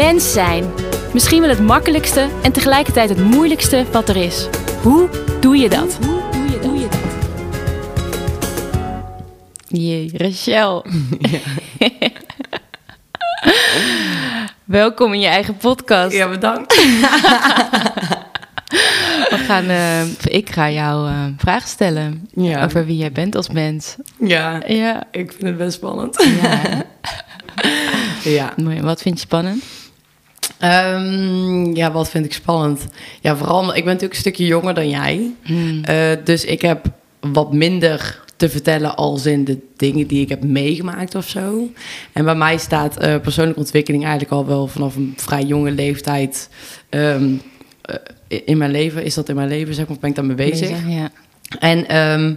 Mens zijn. Misschien wel het makkelijkste en tegelijkertijd het moeilijkste wat er is. Hoe doe je dat? Hoe doe je dat? Jee, Rachel. Welkom in je eigen podcast. Ja, bedankt. We gaan, eh, ik ga jou eh, vragen stellen Ja. over wie jij bent als mens. Ja, Ja. ik vind het best spannend. ja. Ja. Mooi. Wat vind je spannend? Ehm, ja, wat vind ik spannend? Ja, vooral, ik ben natuurlijk een stukje jonger dan jij. Hmm. Eh, dus ik heb wat minder te vertellen als in de dingen die ik heb meegemaakt of zo. En bij mij staat eh, persoonlijke ontwikkeling eigenlijk al wel vanaf een vrij jonge leeftijd ehm, eh, in mijn leven. Is dat in mijn leven, zeg maar, ben ik daarmee bezig? Ja. En ehm,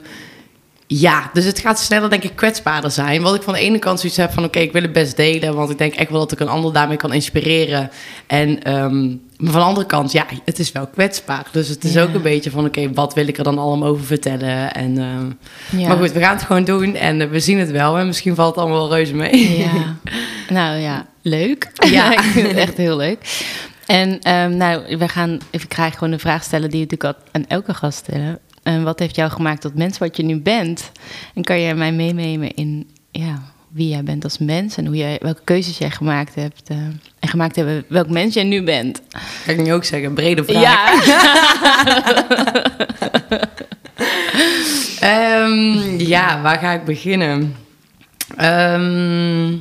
ja, dus het gaat sneller, denk ik, kwetsbaarder zijn. Wat ik van de ene kant zoiets heb van... oké, ik wil het best delen... want ik denk echt wel dat ik een ander daarmee kan inspireren. En ehm, maar van de andere kant, ja, het is wel kwetsbaar. Dus het is Ja. ook een beetje van... oké, wat wil ik er dan allemaal over vertellen? En, ehm, Ja. Maar goed, we gaan het gewoon doen en eh, we zien het wel. En misschien valt het allemaal wel reuze mee. Ja. Nou ja, leuk. Ja. ik vind het echt heel leuk. En ehm, nou, we gaan, ik ga je gewoon een vraag stellen die je natuurlijk al aan elke gast stellen. En wat heeft jou gemaakt tot mens wat je nu bent? En kan jij mij meenemen in ja, wie jij bent als mens en hoe jij, welke keuzes jij gemaakt hebt eh, en gemaakt hebben welk mens jij nu bent? Ga ik nu ook zeggen, brede vraag. Ehm, ja, waar ga ik beginnen? Ehm,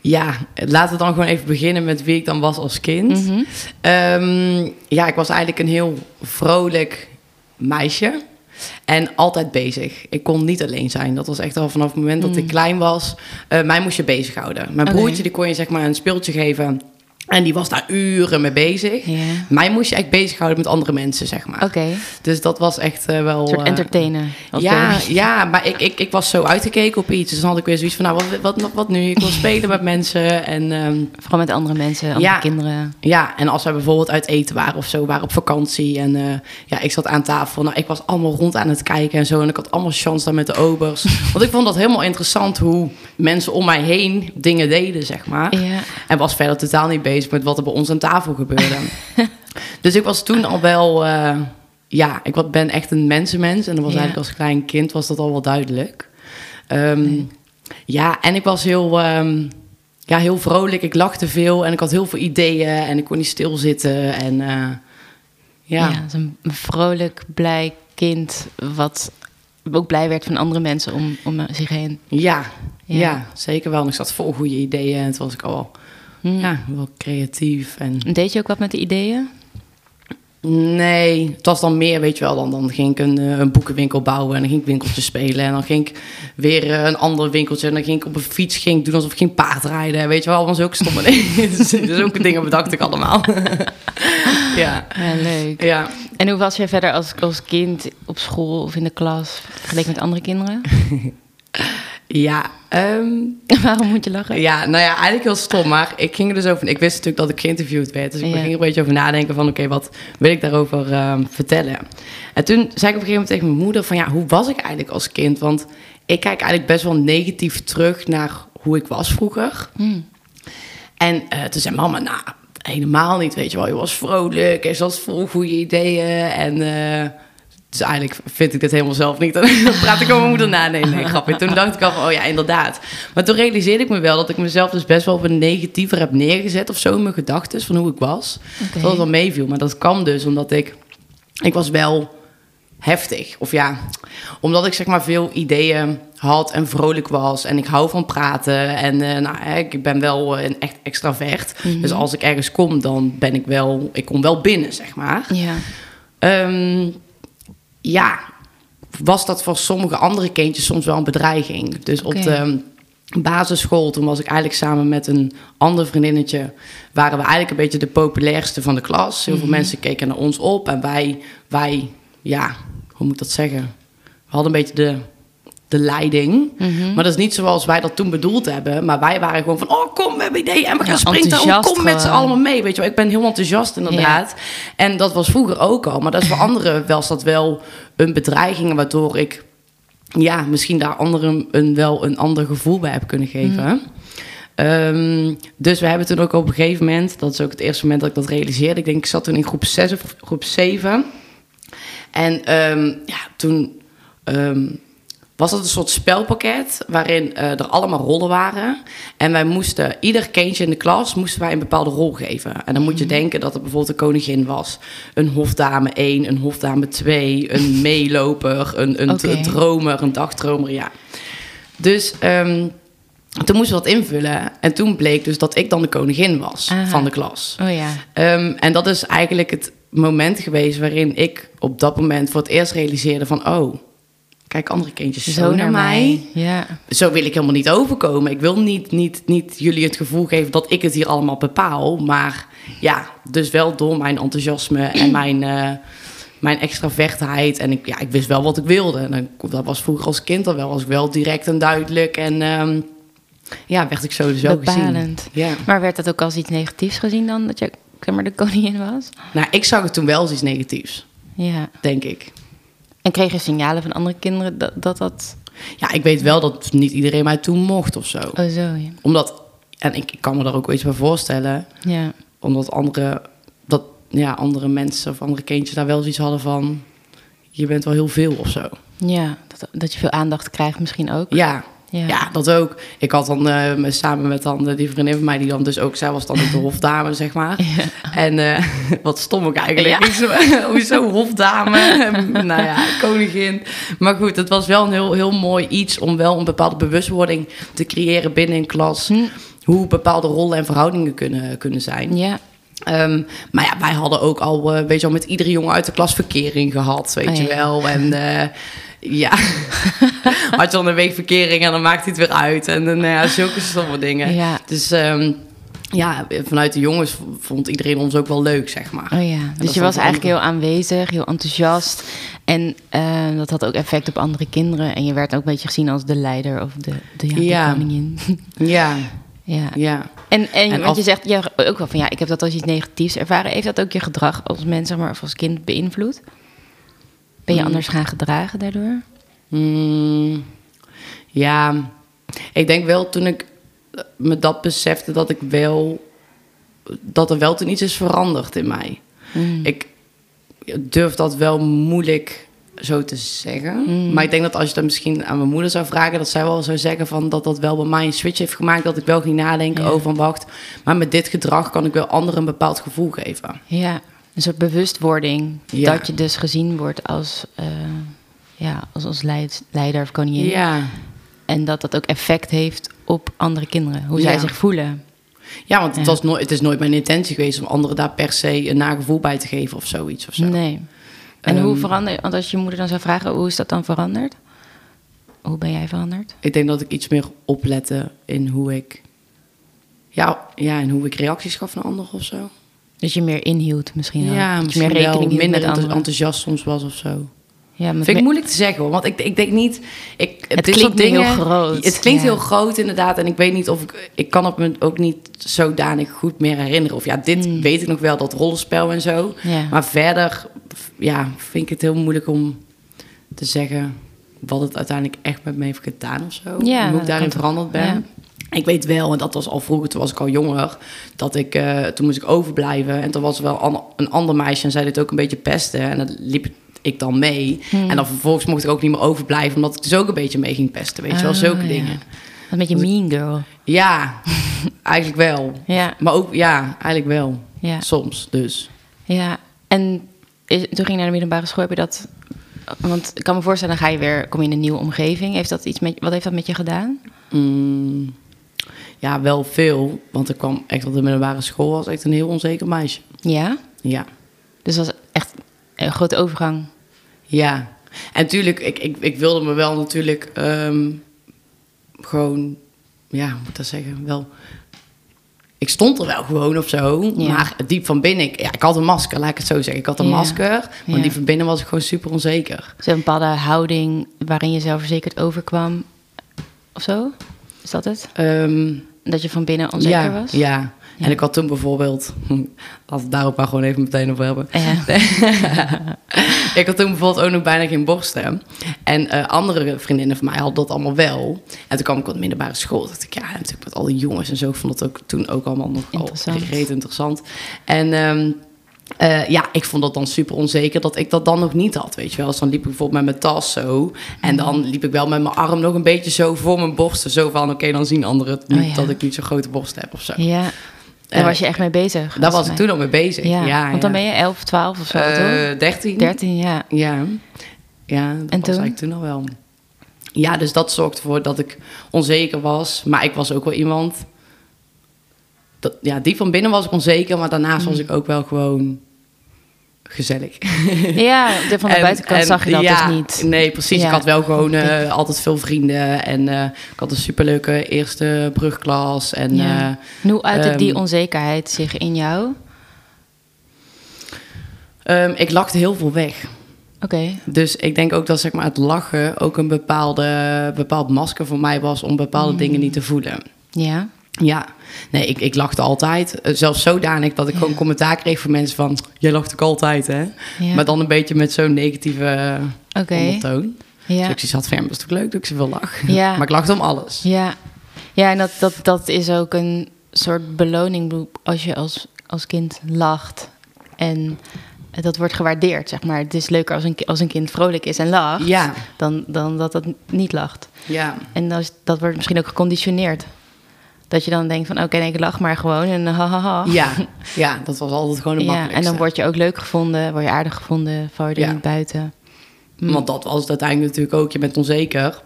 ja, laten we dan gewoon even beginnen met wie ik dan was als kind. Mhm. Ehm, ja, ik was eigenlijk een heel vrolijk meisje. En altijd bezig. Ik kon niet alleen zijn. Dat was echt al vanaf het moment dat ik klein was. eh, mij moest je bezighouden. Mijn Oké. broertje, die kon je zeg maar een speeltje geven. En die was daar uren mee bezig. Mij moest je echt bezighouden met andere mensen, zeg maar. Oké, een Dus dat was echt eh, wel... soort eh, entertainen. ja, ja, maar ik, ik, ik was zo uitgekeken op iets. Dus dan had ik weer zoiets van, nou, wat, wat, wat nu? Ik wil spelen met mensen. En ehm, Vooral met andere mensen, andere Ja. kinderen. ja, en als we bijvoorbeeld uit eten waren of zo, waren op vakantie. En eh, ja, ik zat aan tafel. Nou, ik was allemaal rond aan het kijken en zo. En ik had allemaal chance dan met de obers. Want ik vond dat helemaal interessant hoe mensen om mij heen dingen deden, zeg maar. Ja. En was verder totaal niet bezig met wat er bij ons aan tafel gebeurde. dus ik was toen al wel... eh, ja, ik ben echt een mensenmens. En dat was Ja. eigenlijk als klein kind was dat al wel duidelijk. Ehm, Ja, en ik was heel, ehm, ja, heel vrolijk. Ik lachte veel en ik had heel veel ideeën. En ik kon niet stilzitten. En eh, Ja, ja, een vrolijk, blij kind wat ook blij werd van andere mensen om, om zich heen. ja, Ja. ja. zeker wel. En ik zat vol goede ideeën. En toen was ik al. Ja, wel creatief. En Deed je ook wat met de ideeën? Nee, het was dan meer, weet je wel. Dan, dan ging ik een, eh, een boekenwinkel bouwen en dan ging ik winkeltjes spelen. En dan ging ik weer eh, een ander winkeltje en dan ging ik op een fiets ging doen alsof ik ging paardrijden. Weet je wel, allemaal zulke stomme dingen. dus, dus zulke dingen bedacht ik allemaal. ja, Ja, leuk. ja. En hoe was jij verder als, als kind op school of in de klas vergeleken met andere kinderen? Ja, ehm, Waarom moet je lachen? ja, nou ja, eigenlijk heel stom. Maar ik ging er dus over... Ik wist natuurlijk dat ik geïnterviewd werd. Dus ik Ja. ging er een beetje over nadenken van... Oké, wat wil ik daarover ehm, vertellen? En toen zei ik op een gegeven moment tegen mijn moeder van... Ja, hoe was ik eigenlijk als kind? Want ik kijk eigenlijk best wel negatief terug naar hoe ik was vroeger. Hm. En eh, toen zei mama, nou, helemaal niet, weet je wel. Je was vrolijk en zat vol goede ideeën. En eh, dus eigenlijk vind ik dit helemaal zelf niet. Dan praat ik over mijn moeder na. Nee, nee, grapje. Toen dacht ik al van, oh ja, inderdaad. Maar toen realiseerde ik me wel dat ik mezelf dus best wel op een negatiever heb neergezet... of zo in mijn gedachten van hoe ik was. Oké. Dat het wel meeviel. Maar dat kwam dus omdat ik... Ik was wel heftig. Of ja, omdat ik zeg maar veel ideeën had en vrolijk was. En ik hou van praten. En eh, nou, ik ben wel eh, een echt extravert. Mhm. Dus als ik ergens kom, dan ben ik wel... Ik kom wel binnen, zeg maar. Ja. Ehm, ja, was dat voor sommige andere kindjes soms wel een bedreiging. Dus op de basisschool, toen was ik eigenlijk samen met een ander vriendinnetje... waren we eigenlijk een beetje de populairste van de klas. Heel veel mensen keken naar ons op. En wij, wij, ja, hoe moet ik dat zeggen? We hadden een beetje de, de leiding. Mhm. Maar dat is niet zoals wij dat toen bedoeld hebben. Maar wij waren gewoon van, oh kom, we hebben ideeën en we gaan Ja, sprinten. Oh, kom met z'n allemaal mee. Weet je wel, ik ben heel enthousiast inderdaad. En dat was vroeger ook al. Maar dat is voor anderen was dat wel een bedreiging... waardoor ik ja, misschien daar anderen een, wel een ander gevoel bij heb kunnen geven. Ehm, dus we hebben toen ook op een gegeven moment, dat is ook het eerste moment dat ik dat realiseerde. Ik denk, ik zat toen in groep 6 of groep 7. En ehm, ja, toen ehm, was het een soort spelpakket waarin eh, er allemaal rollen waren. En wij moesten, ieder kindje in de klas, moesten wij een bepaalde rol geven. En dan moet je denken dat er bijvoorbeeld een koningin was. Een hofdame 1, een hofdame 2, een meeloper, een, een, dromer, een dagdromer, ja. Dus ehm, toen moesten we dat invullen. En toen bleek dus dat ik dan de koningin was Aha. van de klas. Oh ja. Ehm, en dat is eigenlijk het moment geweest waarin ik op dat moment voor het eerst realiseerde van... oh, kijk andere kindjes zo, naar mij. Ja. Zo wil ik helemaal niet overkomen. Ik wil niet, niet, niet jullie het gevoel geven dat ik het hier allemaal bepaal. Maar ja, dus wel door mijn enthousiasme en mijn, eh, mijn extravertheid. En ik, ja, ik wist wel wat ik wilde. En dat was vroeger als kind al wel. Was ik wel direct en duidelijk. En ehm, ja, werd ik zo dus wel gezien. Bepalend. Ja. Maar werd dat ook als iets negatiefs gezien dan, dat je zeg maar, de koningin was? Nou, ik zag het toen wel als iets negatiefs, Ja. denk ik. En kreeg je signalen van andere kinderen dat dat... dat... Ja, ik weet wel dat niet iedereen mij toen mocht of zo. Oh, zo, ja. Omdat, en ik, ik kan me daar ook wel iets bij voorstellen, Ja. omdat andere, dat, ja, andere mensen of andere kindjes daar wel zoiets hadden van, je bent wel heel veel of zo. Ja, dat, dat je veel aandacht krijgt misschien ook. Ja, Ja. ja. dat ook. Ik had dan eh, me- samen met dan eh, die vriendin van mij, die dan dus ook, zij was dan ook de hofdame, zeg maar. Ja. En eh, wat stom ook eigenlijk. Ja. Hoezo hofdame? nou ja, koningin. Maar goed, het was wel een heel, heel mooi iets om wel een bepaalde bewustwording te creëren binnen een klas. Hm. Hoe bepaalde rollen en verhoudingen kunnen, kunnen zijn. Ja. Ehm, maar ja, wij hadden ook al, weet je wel, met iedere jongen uit de klas verkering gehad, weet Oh, je wel. En ja, had je dan een week verkering en dan maakt hij het weer uit. En dan, nou ja, zulke stomme dingen. Ja. Dus ehm, ja, vanuit de jongens vond iedereen ons ook wel leuk, zeg maar. Oh ja, dus je was eigenlijk heel aanwezig, heel enthousiast. En eh, dat had ook effect op andere kinderen. En je werd ook een beetje gezien als de leider of de, de, ja, de Ja. koningin. Ja, ja. ja. En, en, En want als- je zegt ja, ook wel van ja, ik heb dat als iets negatiefs ervaren. Heeft dat ook je gedrag als mens zeg maar, of als kind beïnvloed? Ben je Mm. anders gaan gedragen daardoor? Mm, ja, ik denk wel toen ik eh, me dat besefte dat ik wel dat er wel toen iets is veranderd in mij. Mm. Ik durf dat wel moeilijk zo te zeggen. Mm. Maar ik denk dat als je dat misschien aan mijn moeder zou vragen, dat zij wel zou zeggen van dat dat wel bij mij een switch heeft gemaakt. Dat ik wel ging nadenken Ja. over van wacht, maar met dit gedrag kan ik wel anderen een bepaald gevoel geven. Ja, een soort bewustwording. Ja. Dat je dus gezien wordt als, eh, ja, als, als leid- leider of koningin. Ja. En dat dat ook effect heeft op andere kinderen. Hoe zij zich voelen. Ja, want het. Was nooit, het is nooit mijn intentie geweest om anderen daar per se een nagevoel bij te geven of zoiets. Of zo. Nee. En hoe Ehm, verander Want als je moeder dan zou vragen, hoe is dat dan veranderd? Hoe ben jij veranderd? Ik denk dat ik iets meer oplette in hoe ik. Ja, ja, en hoe ik reacties gaf naar anderen of zo. Dat je meer inhield misschien. Ja, misschien meer rekening wel hield minder met enthousiast soms was of zo. Ja, Vind ik me- moeilijk te zeggen hoor. Want ik, ik denk niet. Ik, Het is klinkt nu heel dingen- groot, Het klinkt ja. heel groot inderdaad. En ik weet niet of ik. Ik kan het me ook niet zodanig goed meer herinneren. Of ja, dit Hmm. weet ik nog wel, dat rollenspel en zo. Ja. Maar verder ja, vind ik het heel moeilijk om te zeggen wat het uiteindelijk echt met me heeft gedaan of zo. Ja, hoe ik daarin veranderd ben. Ik weet wel, en dat was al vroeger, toen was ik al jonger, dat ik, eh, toen moest ik overblijven. En toen was er wel an- een ander meisje en zij dit ook een beetje pesten. En dat liep ik dan mee. Hmm. En dan vervolgens mocht ik ook niet meer overblijven, omdat ik dus ook een beetje mee ging pesten. Weet je wel, Ah, zulke ja. dingen. Wat met je mean girl. Ja, eigenlijk wel. Ja, Maar ook, ja, eigenlijk wel. ja, Soms, dus. ja. En is- toen ging je naar de middelbare school, heb je dat... Want ik kan me voorstellen, dan ga je weer, kom je in een nieuwe omgeving. Heeft dat iets met, wat heeft dat met je gedaan? Mm, ja, wel veel. Want ik kwam echt op de middelbare school, was echt een heel onzeker meisje. Ja? Ja. Dus dat was echt een grote overgang. Ja, en natuurlijk, ik, ik, ik wilde me wel natuurlijk ehm, gewoon, ja, hoe moet ik dat zeggen, wel... Ik stond er wel gewoon of zo, Ja. maar diep van binnen, ik, ja, ik had een masker, laat ik het zo zeggen. Ik had een Ja. masker, maar Ja. diep van binnen was ik gewoon super onzeker. Dus een bepaalde houding waarin je zelfverzekerd overkwam. Of zo? Is dat het? Ehm, Dat je van binnen onzeker ja, was? Ja, Ja. En ik had toen bijvoorbeeld, we het daarop maar gewoon even meteen over hebben. Ja. ik had toen bijvoorbeeld ook nog bijna geen borsten. En eh, andere vriendinnen van mij hadden dat allemaal wel. En toen kwam ik op de middelbare school. dacht ik, ja, natuurlijk met al die jongens en zo. Ik vond dat ook toen ook allemaal nog al Interessant. reet interessant. En ehm, eh, ja, ik vond dat dan super onzeker dat ik dat dan nog niet had, weet je wel. Dus dan liep ik bijvoorbeeld met mijn tas zo. En dan liep ik wel met mijn arm nog een beetje zo voor mijn borsten. Zo van, oké, dan zien anderen het niet Oh ja. dat ik niet zo'n grote borst heb of zo. ja. Daar Eh, was je echt mee bezig. Daar was ik toen al mee bezig. Ja, Ja, want dan ben je 11, 12 of zo, toch? Eh, 13. 13, ja. Ja, ja dat En was toen? toen al wel. Ja, dus dat zorgde ervoor dat ik onzeker was. Maar ik was ook wel iemand... Dat, ja, die van binnen was ik onzeker, maar daarnaast Mm. was ik ook wel gewoon gezellig. Ja, de, van de En- buitenkant en zag je dat ja, dus niet. Nee, precies. Ja. Ik had wel gewoon eh, altijd veel vrienden. En eh, ik had een superleuke eerste brugklas. En Ja. eh, hoe uitte die ehm, onzekerheid zich in jou? ehm, ik lachte heel veel weg. Oké, Dus ik denk ook dat zeg maar, het lachen ook een bepaalde, bepaald masker voor mij was om bepaalde Mm. dingen niet te voelen. ja. Ja, nee, ik, ik lachte altijd. Eh, Zelfs zodanig dat ik Ja. gewoon commentaar kreeg van mensen van... Jij lacht ook altijd, hè? Ja. Maar dan een beetje met zo'n negatieve eh, Oké, ondertoon. Dus ja. ik zoiets had van, ja, dat is toch leuk dat ik zoveel lach? Ja. maar ik lachte om alles. Ja, ja en dat, dat, dat is ook een soort beloning als je als, als kind lacht. En dat wordt gewaardeerd, zeg maar. Het is leuker als een, als een kind vrolijk is en lacht... Ja, dan, dan dat het niet lacht. ja, En dat, dat wordt misschien ook geconditioneerd. Dat je dan denkt van, oké, nee, ik lach maar gewoon en ha, ha, ha. ja, ja, dat was altijd gewoon Ja, makkelijkste. en dan word je ook leuk gevonden, word je aardig gevonden, val je er Ja. niet buiten. Hm. Want dat was het uiteindelijk natuurlijk ook. Je bent onzeker.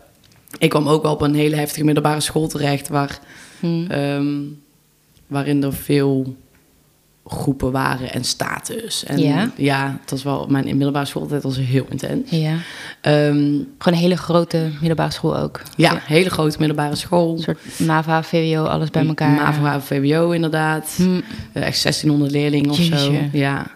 Ik kwam ook wel op een hele heftige middelbare school terecht... Waar, Hm. ehm, waarin er veel groepen waren en status. En Ja? ja, het was wel... Mijn middelbare schooltijd was heel intens. Ja, Ehm, gewoon een hele grote middelbare school ook. ja, hele grote middelbare school. Een soort MAVA, VWO, alles bij elkaar. MAVO, HAVO, VWO inderdaad. Eh, echt 1600 leerlingen of zo. Ja.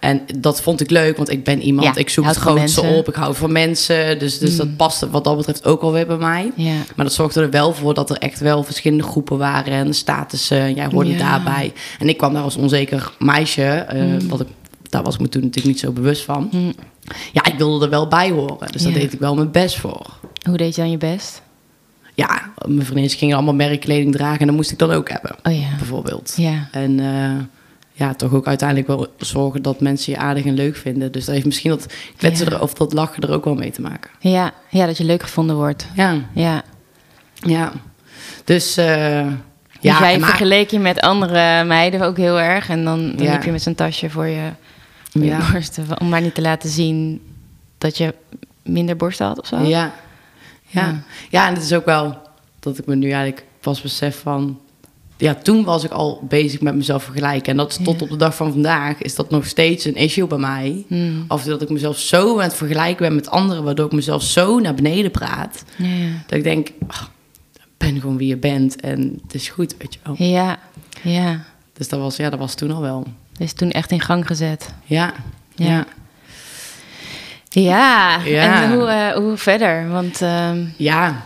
En dat vond ik leuk, want ik ben iemand, Ja, ik zoek het grootste op. Ik hou van mensen. Dus, dus Mm. dat paste wat dat betreft ook alweer bij mij. Ja, Maar dat zorgde er wel voor dat er echt wel verschillende groepen waren en statussen. Jij hoorde Ja. daarbij. En ik kwam daar als onzeker meisje. Mm. wat ik, daar was ik me toen natuurlijk niet zo bewust van. Hm. Ja, ik wilde er wel bij horen. Dus daar deed ik wel mijn best voor. Hoe deed je dan je best? Ja, mijn vriendin gingen allemaal merkkleding dragen. En dat moest ik dan ook hebben, Oh ja. bijvoorbeeld. Ja, En eh, ja, toch ook uiteindelijk wel zorgen dat mensen je aardig en leuk vinden. Dus dat heeft misschien dat kletsen Ja. er, of dat lachen er ook wel mee te maken. ja, ja, dat je leuk gevonden wordt. Ja, Ja. ja. Dus uh, Ja, ja, jij maar- vergeleek je met andere meiden ook heel erg. En dan, dan Ja. liep je met zo'n tasje voor je, voor je Ja. borsten. Om maar niet te laten zien dat je minder borsten had of zo. Ja. Ja. Ja. ja, en het is ook wel dat ik me nu eigenlijk pas besef van... Ja, toen was ik al bezig met mezelf vergelijken. En dat is tot Ja. op de dag van vandaag is dat nog steeds een issue bij mij. Hmm. Of dat ik mezelf zo aan het vergelijken ben met anderen... waardoor ik mezelf zo naar beneden praat. Ja. Dat ik denk, ach, ben gewoon wie je bent en het is goed, weet je wel. ja, ja. Dus dat was, ja, dat was toen al wel. Is toen echt in gang gezet. Ja, Ja. ja. Ja, Ja. en hoe, eh, hoe verder? Want ehm, Ja,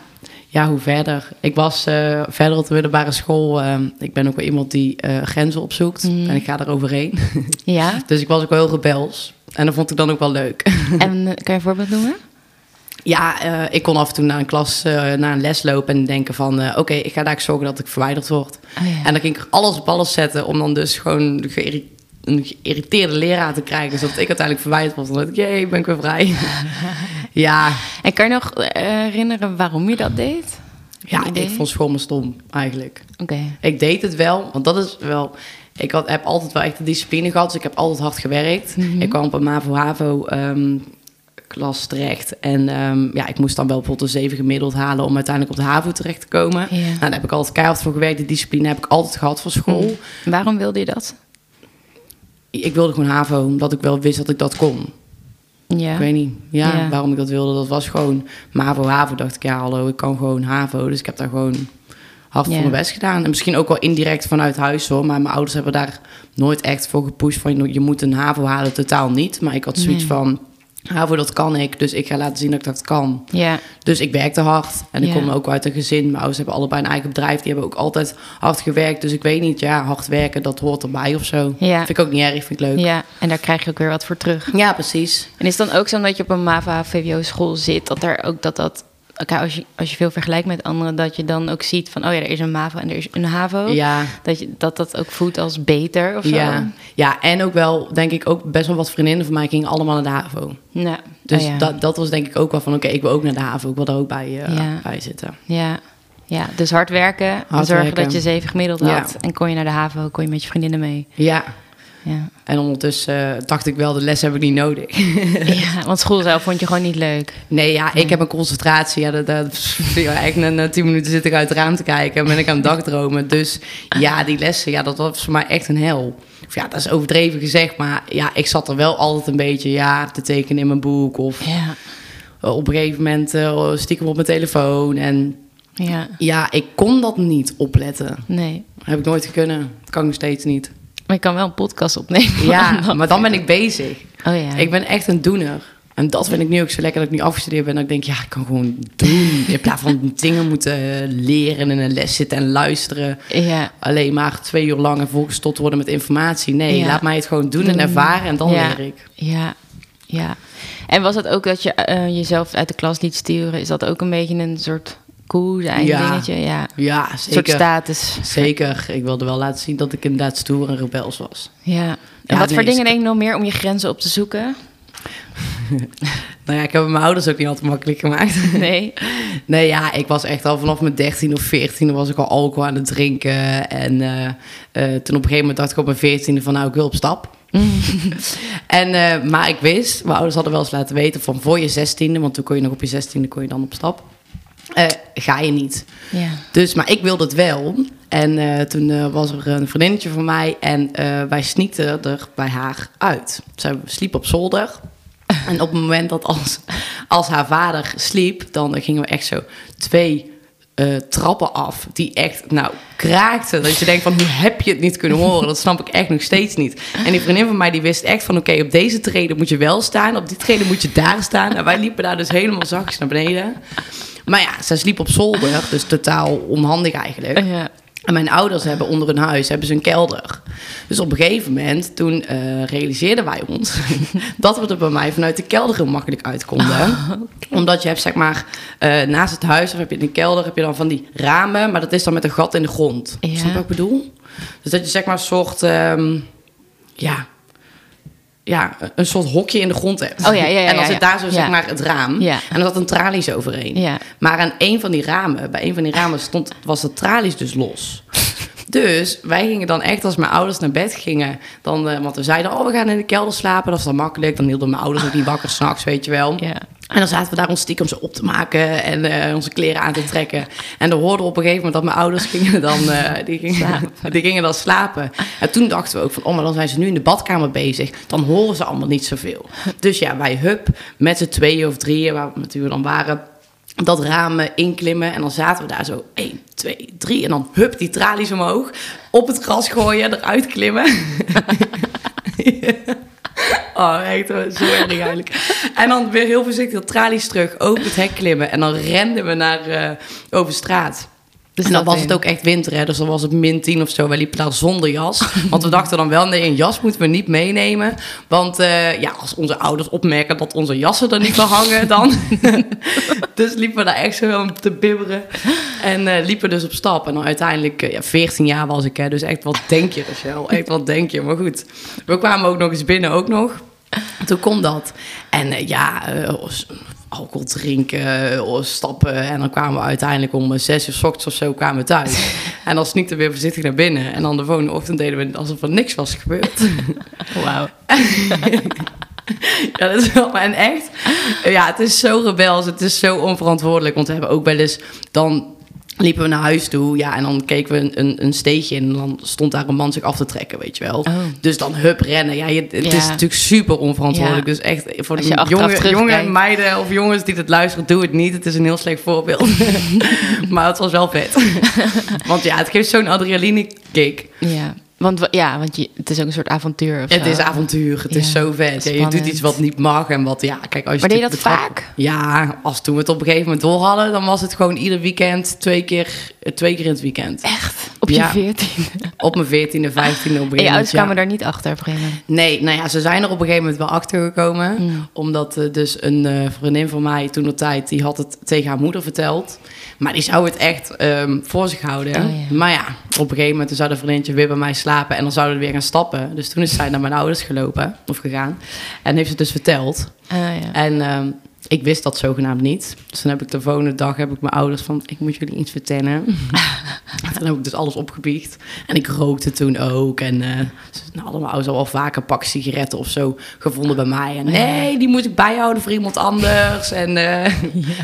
ja, hoe verder? Ik was eh, verder op de middelbare school. eh, ik ben ook wel iemand die eh, grenzen opzoekt. Mhm. En ik ga er overheen. ja, dus ik was ook wel heel rebels. En dat vond ik dan ook wel leuk. en eh, kan je een voorbeeld noemen? ja, ik kon af en toe naar een klas, naar een les lopen en denken van... oké, ik ga daar zorgen dat ik verwijderd word. Oh, ja. En dan ging ik alles op alles zetten om dan dus gewoon een geïrriteerde leraar te krijgen. Zodat ik uiteindelijk verwijderd was. Dan dacht ik, jee, ben ik weer vrij. ja, En kan je nog eh, herinneren waarom je dat deed? ja ik vond school me stom eigenlijk. Oké. Ik deed het wel, want dat is wel... Ik had, heb altijd wel echt de discipline gehad, dus ik heb altijd hard gewerkt. Mhm. Ik kwam op een MAVO-HAVO ehm, klas terecht. En ehm, ja, ik moest dan wel bijvoorbeeld een 7 gemiddeld halen... om uiteindelijk op de HAVO terecht te komen. Ja. Nou, daar heb ik altijd keihard voor gewerkt. Die discipline heb ik altijd gehad van school. Hm. Waarom wilde je dat? Ik wilde gewoon HAVO, omdat ik wel wist dat ik dat kon. Ja. Ik weet niet ja, Ja. waarom ik dat wilde. Dat was gewoon MAVO, HAVO. Dacht ik, ja hallo, ik kan gewoon HAVO. Dus ik heb daar gewoon hard voor mijn best gedaan. En misschien ook wel indirect vanuit huis hoor. Maar mijn ouders hebben daar nooit echt voor gepusht van... je moet een HAVO halen, totaal niet. Maar ik had zoiets Nee. van... HAVO, dat kan ik. Dus ik ga laten zien dat ik dat kan. Ja, Dus ik werkte hard. En ik Ja. kom ook uit een gezin. Mijn ouders hebben allebei een eigen bedrijf. Die hebben ook altijd hard gewerkt. Dus ik weet niet, ja, hard werken, dat hoort erbij of zo. Ja. Vind ik ook niet erg, vind ik leuk. ja, en daar krijg je ook weer wat voor terug. Ja, precies. En is het dan ook zo dat je op een MAVA VWO school zit, dat er ook dat dat als je als je veel vergelijkt met anderen, dat je dan ook ziet van oh ja, er is een MAVA en er is een HAVO. Ja. Dat, je, dat dat ook voelt als beter of zo. Ja. ja, en ook wel, denk ik, ook best wel wat vriendinnen van mij gingen allemaal naar de HAVO. Ja. Dus Oh ja. dat, dat was denk ik ook wel van, oké, ik wil ook naar de HAVO. Ik wil er ook bij, Ja. bij zitten. Ja. ja, dus hard werken, Hard zorgen werken. dat je zeven gemiddeld had. En kon je naar de HAVO, kon je met je vriendinnen mee. Ja, Ja. en ondertussen eh, dacht ik wel, de les heb ik niet nodig. ja, want school zelf vond je gewoon niet leuk. Nee, ja, ik heb een concentratie. Ja, dat, dat, ja, eigenlijk na, na tien minuten zit ik uit het raam te kijken en ben ik aan het dagdromen. Dus ja, die lessen, ja, dat was voor mij echt een hel. Of ja, dat is overdreven gezegd, maar ja, ik zat er wel altijd een beetje ja, te tekenen in mijn boek. Of Ja, eh, op een gegeven moment eh, stiekem op mijn telefoon. En ja, ja, ik kon dat niet opletten. nee. Heb ik nooit kunnen. Dat kan ik nog steeds niet. Maar je kan wel een podcast opnemen. Ja, maar dan ben ik bezig. Oh ja. Ik ben echt een doener. En dat vind ik nu ook zo lekker dat ik nu afgestudeerd ben. Dat ik denk, ja, ik kan gewoon doen. In plaats van dingen moeten leren en in een les zitten en luisteren. Ja, Alleen maar twee uur lang en volgestopt worden met informatie. Nee, Ja. laat mij het gewoon doen en ervaren en dan Ja. leer ik. ja, ja. En was het ook dat je eh, jezelf uit de klas liet sturen? Is dat ook een beetje een soort cool zijn Ja. dingetje? Ja, Ja, een soort zeker. status. Zeker. Ik wilde wel laten zien dat ik inderdaad stoer en rebels was. Ja. En Ja, wat voor dingen denk je nog meer om je grenzen op te zoeken? Nou ja, ik heb mijn ouders ook niet altijd makkelijk gemaakt. Nee. Nee, ja, ik was echt al vanaf mijn 13 of 14 was ik al alcohol aan het drinken. En eh, eh, toen op een gegeven moment dacht ik op mijn 14 van nou, ik wil op stap. en, eh, maar ik wist, mijn ouders hadden wel eens laten weten van voor je 16e, want toen kon je nog op je 16e kon je dan op stap. Eh, ga je niet. Ja. Dus, maar ik wilde het wel. En eh, toen eh, was er een vriendinnetje van mij en wij sneakten er bij haar uit. Zij sliep op zolder. En op het moment dat als, als haar vader sliep, dan gingen we echt zo twee trappen af. Die echt, nou, kraakten. Dat je denkt van, hoe heb je het niet kunnen horen? Dat snap ik echt nog steeds niet. En die vriendin van mij, die wist echt van, oké, op deze treden moet je wel staan. Op die treden moet je daar staan. En wij liepen daar dus helemaal zachtjes naar beneden. Maar ja, zij sliep op zolder, dus totaal onhandig eigenlijk. Ja. En mijn ouders hebben onder hun huis hebben ze een kelder. Dus op een gegeven moment, toen eh, realiseerden wij ons dat we er bij mij vanuit de kelder heel makkelijk uit konden. Omdat je hebt zeg maar eh, naast het huis, of heb je in de kelder, heb je dan van die ramen, maar dat is dan met een gat in de grond. Ja. Snap je wat ik bedoel? Dus dat je zeg maar een soort, ehm, ja, ja, een soort hokje in de grond hebt. Oh ja, ja, ja, en dan zit daar zo zeg maar het raam. En er zat een tralies overheen. Maar aan een van die ramen, bij een van die ramen stond, was de tralies dus los. Dus wij gingen dan echt, als mijn ouders naar bed gingen, dan, eh, want we zeiden, oh, we gaan in de kelder slapen, dat is dan makkelijk. Dan hielden mijn ouders ook niet wakker s'nachts, weet je wel. Ja. En dan zaten we daar ons stiekem zo op te maken en eh, onze kleren aan te trekken. En dan hoorden we op een gegeven moment dat mijn ouders gingen dan, eh, die gingen, die gingen dan slapen. En toen dachten we ook van, oh, maar dan zijn ze nu in de badkamer bezig. Dan horen ze allemaal niet zoveel. Dus ja, wij hup, met z'n tweeën of drieën, waar we natuurlijk dan waren, dat raam eh, inklimmen. En dan zaten we daar zo 1, 2, 3. En dan hup, die tralies omhoog. Op het gras gooien, eruit klimmen. Oh, echt zo erg eigenlijk. En dan weer heel voorzichtig de tralies terug, over het hek klimmen. En dan renden we naar, eh, over straat. Dus en dan was het ook echt winter, hè? dus dan was het min 10 of zo. Wij liepen daar zonder jas. Want we dachten dan wel, nee, een jas moeten we niet meenemen. Want eh, ja, als onze ouders opmerken dat onze jassen er niet meer hangen, dan... dus liepen we daar echt zo wel te bibberen. En eh, liepen dus op stap. En dan uiteindelijk, eh, ja, 14 jaar was ik, hè, dus echt wat denk je, Rachel? Echt wat denk je? Maar goed, we kwamen ook nog eens binnen, ook nog. Toen kon dat. En eh, ja, eh, alcohol drinken, eh, stappen. En dan kwamen we uiteindelijk om zes uur 's ochtends of zo kwamen we thuis. en dan sneakten we weer voorzichtig naar binnen. En dan de volgende ochtend deden we alsof er niks was gebeurd. Wauw. ja, dat is wel... En echt, ja, het is zo rebels. Het is zo onverantwoordelijk. Want we hebben ook wel eens... Dan liepen we naar huis toe, ja, en dan keken we een, een, een steegje in... en dan stond daar een man zich af te trekken, weet je wel. Oh. Dus dan hup, rennen. Ja, je, het Ja. is natuurlijk super onverantwoordelijk. Ja. Dus echt, voor Als de jonge, jonge meiden of jongens die het luisteren, doe het niet. Het is een heel slecht voorbeeld. maar het was wel vet. Want ja, het geeft zo'n adrenaline kick. Ja. Want wa- ja, want je, het is ook een soort avontuur. Of Het is avontuur, het is zo vet. Ja, je doet iets wat niet mag en wat, ja, kijk, als je Maar deed je dat vaak? Ja, als toen we het op een gegeven moment door hadden, dan was het gewoon ieder weekend twee keer, eh, twee keer in het weekend. Echt? Op je veertiende? Op mijn veertiende, vijftiende op een En je ouders kwamen daar niet achter op een gegeven moment? Nee, nou ja, ze zijn er op een gegeven moment wel achter gekomen. Mm. Omdat eh, dus een eh, vriendin van mij toen de tijd, die had het tegen haar moeder verteld. Maar die zou het echt ehm, voor zich houden. Oh, ja. Maar ja, op een gegeven moment zou de vriendinnetje weer bij mij slapen en dan zouden we weer gaan stappen. Dus toen is zij naar mijn ouders gelopen of gegaan en heeft het dus verteld. Ah, ja. En ehm, ik wist dat zogenaamd niet. Dus dan heb ik de volgende dag heb ik mijn ouders van, ik moet jullie iets vertellen. en dan heb ik dus alles opgebiecht. En ik rookte toen ook. En ze nou, hadden mijn ouders al vaker pak sigaretten of zo gevonden bij mij. En nee, die moet ik bijhouden voor iemand anders. En eh,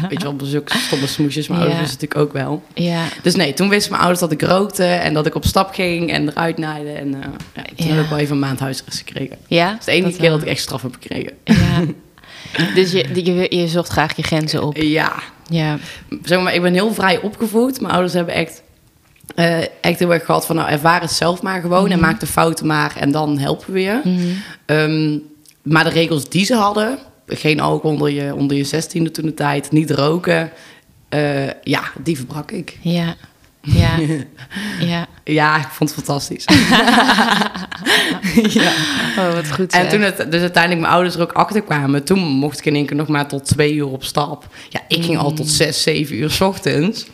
weet je wel, zulke stomme smoesjes. Mijn Ja. ouders natuurlijk ook wel. ja. Dus nee, toen wisten mijn ouders dat ik rookte en dat ik op stap ging en eruit naaide. En eh, ja, toen heb ik wel even een maand huisarrest gekregen. Dat Ja? is de enige Dat keer wel. dat ik echt straf heb gekregen. Ja. Dus je, je, je zocht graag je grenzen op. Ja, Ja. zeg maar, ik ben heel vrij opgevoed. Mijn ouders hebben echt, eh, echt heel erg gehad van, nou, ervaar het zelf maar gewoon en maak de fouten maar en dan helpen we je. Mhm. Ehm, maar de regels die ze hadden, geen alcohol onder je, onder je zestiende toen de tijd, niet roken, eh, ja, die verbrak ik. Ja. Ja. Ja. Ja, ik vond het fantastisch. ja. Oh, wat goed. En toen het, dus uiteindelijk mijn ouders er ook achter kwamen, toen mocht ik in één keer nog maar tot twee uur op stap. Ja, ik ging al tot zes, zeven uur 's ochtends.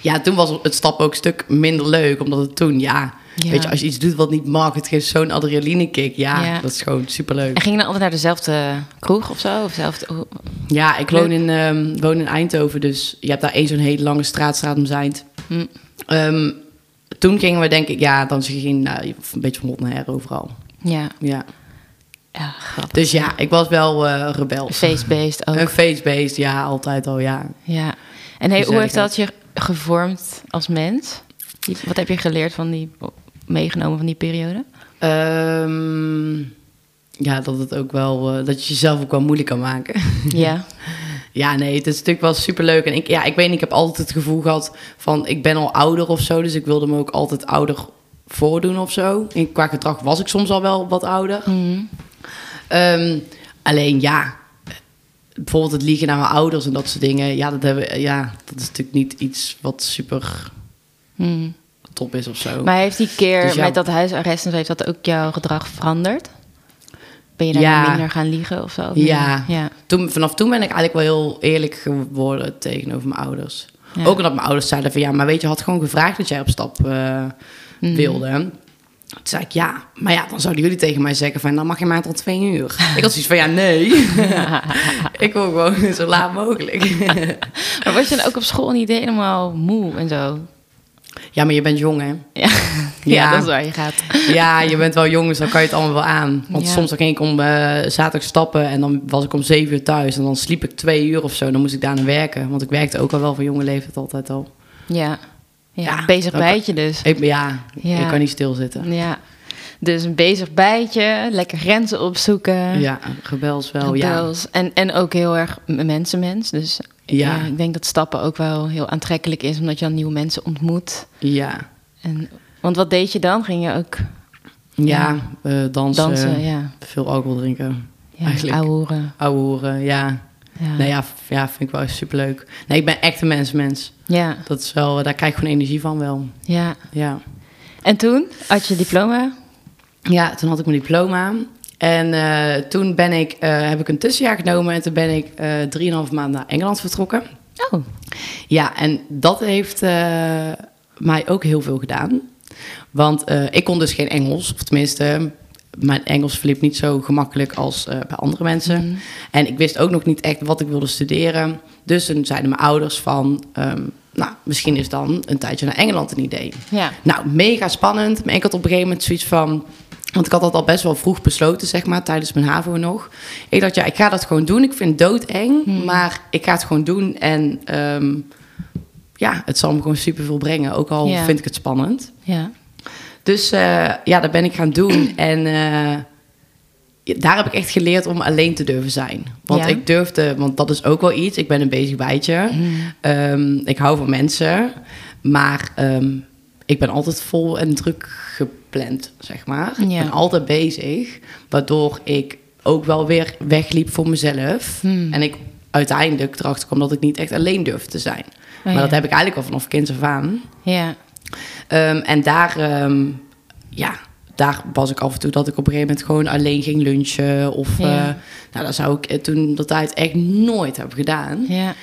Ja, toen was het stappen ook een stuk minder leuk, omdat het toen, ja, Ja. weet je, als je iets doet wat niet mag, het geeft zo'n adrenalinekick. Ja, Ja. dat is gewoon superleuk. En ging je dan altijd naar dezelfde kroeg of zo? Of zelfde... hoe- Ja, ik woon in, ehm, woon in Eindhoven, dus je hebt daar één zo'n hele lange straatstraat om Zijnd. Hm. Ehm, toen gingen we denk ik, ja, dan ging nou, een beetje van hot naar her overal. Ja. Ja. Ja, grappig. Dus ja, ik was wel eh rebels. Face-based ook. Een face-based, ja, altijd al, ja. Ja. En hey, hoe heeft dat je gevormd als mens? Wat heb je geleerd van die... meegenomen van die periode? Ehm, ja, dat het ook wel, eh, dat je jezelf ook wel moeilijk kan maken. Ja. ja, nee, het is natuurlijk wel superleuk. En ik, ja, ik weet niet, ik heb altijd het gevoel gehad van, ik ben al ouder of zo, dus ik wilde me ook altijd ouder voordoen of zo. En qua gedrag was ik soms al wel wat ouder. Mhm. Ehm, alleen ja, bijvoorbeeld het liegen naar mijn ouders en dat soort dingen. Ja, dat, hebben, ja, dat is natuurlijk niet iets wat super Mhm. top is of zo. Maar heeft die keer Dus ja. met dat huisarrest en zo, heeft dat ook jouw gedrag veranderd? Ben je daar Ja. minder gaan liegen of zo? Of Ja. Ja. toen, vanaf toen ben ik eigenlijk wel heel eerlijk geworden tegenover mijn ouders. Ook omdat mijn ouders zeiden van ja, maar weet je, had gewoon gevraagd dat jij op stap eh, Mhm. wilde. Toen zei ik ja, maar ja, dan zouden jullie tegen mij zeggen van dan mag je maar tot twee uur. ik had zoiets van ja, nee. ik wil gewoon zo laat mogelijk. Maar was je dan ook op school niet helemaal moe en zo? ja, maar je bent jong hè. Ja, ja. Dat is waar je gaat. Ja, je bent wel jong, dus dan kan je het allemaal wel aan. Want Ja. soms ging ik om eh, zaterdag stappen en dan was ik om zeven uur thuis. En dan sliep ik twee uur of zo. Dan moest ik daarna werken. Want ik werkte ook al wel van jonge leeftijd altijd al. Ja. Ja, Ja, bezig bijtje dus. Ik, ja, Ja. ik kan niet stilzitten. Ja. Dus een bezig bijtje, lekker grenzen opzoeken. Ja, rebels wel, ja. Rebels. En, en ook heel erg mensenmens. Dus ja. Ja. ik denk dat stappen ook wel heel aantrekkelijk is, omdat je dan nieuwe mensen ontmoet. Ja, En, want wat deed je dan? Ging je ook ja eh, dansen, dansen? Ja, veel alcohol drinken. ja ouwehoeren. Ouwe hoeren, ja. Ja. Nee, ja, ja, vind ik wel superleuk. Nee, ik ben echt een mensmens. ja, Dat is wel, daar krijg ik gewoon energie van wel. ja. Ja. En toen had je diploma? Ja, toen had ik mijn diploma. En eh, toen ben ik, eh, heb ik een tussenjaar genomen en toen ben ik eh drieënhalf maand naar Engeland vertrokken. Oh, Ja, en dat heeft mij ook heel veel gedaan. Want ik kon dus geen Engels, of tenminste, mijn Engels verliep niet zo gemakkelijk als eh, bij andere mensen. Mhm. En ik wist ook nog niet echt wat ik wilde studeren. Dus toen zeiden mijn ouders van, ehm, nou, misschien is dan een tijdje naar Engeland een idee. ja. Nou, mega spannend. Maar ik had op een gegeven moment zoiets van... Want ik had dat al best wel vroeg besloten, zeg maar, tijdens mijn HAVO nog. Ik dacht, ja, ik ga dat gewoon doen. Ik vind het doodeng, Hmm. maar ik ga het gewoon doen. En ehm, ja, het zal me gewoon superveel brengen. Ook al Ja. vind ik het spannend. Ja. Dus eh, ja, dat ben ik gaan doen. En eh, daar heb ik echt geleerd om alleen te durven zijn. Want Ja. ik durfde, want dat is ook wel iets. Ik ben een bezig bijtje. Mhm. Ehm, ik hou van mensen. Maar ehm, ik ben altijd vol en druk gepland, zeg maar. Ja. Ik ben altijd bezig, waardoor ik ook wel weer wegliep voor mezelf. Hmm. En ik uiteindelijk erachter kwam dat ik niet echt alleen durfde te zijn. maar Oh ja. dat heb ik eigenlijk al vanaf kind af aan. Ja, Ehm, en daar, ehm, ja, daar was ik af en toe dat ik op een gegeven moment gewoon alleen ging lunchen. Of, Ja. eh, nou, dat zou ik eh, toen dat tijd echt nooit hebben gedaan. ja,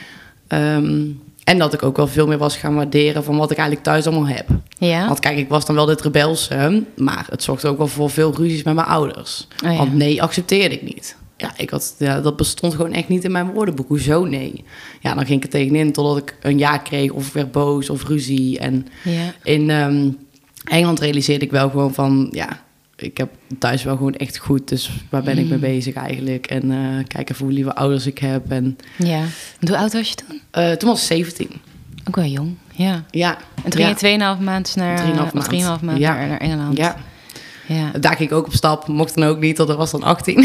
Ehm, en dat ik ook wel veel meer was gaan waarderen van wat ik eigenlijk thuis allemaal heb. ja. Want kijk, ik was dan wel dit rebelse, maar het zorgde ook wel voor veel ruzies met mijn ouders. Oh ja. Want nee, accepteerde ik niet. Ja, ik had, ja, dat bestond gewoon echt niet in mijn woordenboek. Hoezo nee? Ja, dan ging ik er tegenin totdat ik een ja kreeg of werd boos of ruzie. En ja. in ehm, Engeland realiseerde ik wel gewoon van, ja, ik heb thuis wel gewoon echt goed. Dus waar ben ik mee bezig eigenlijk? En eh kijk even hoe lieve ouders ik heb. En ja. Hoe oud was je toen? eh, toen was ik 17. Ook wel jong, ja. Ja. En toen ging je 2,5 maand naar, 3,5 of maand. 3,5 maand Ja. naar, naar Engeland. Ja, ja. daar ging ik ook op stap. Mocht dan ook niet, want dat was dan 18.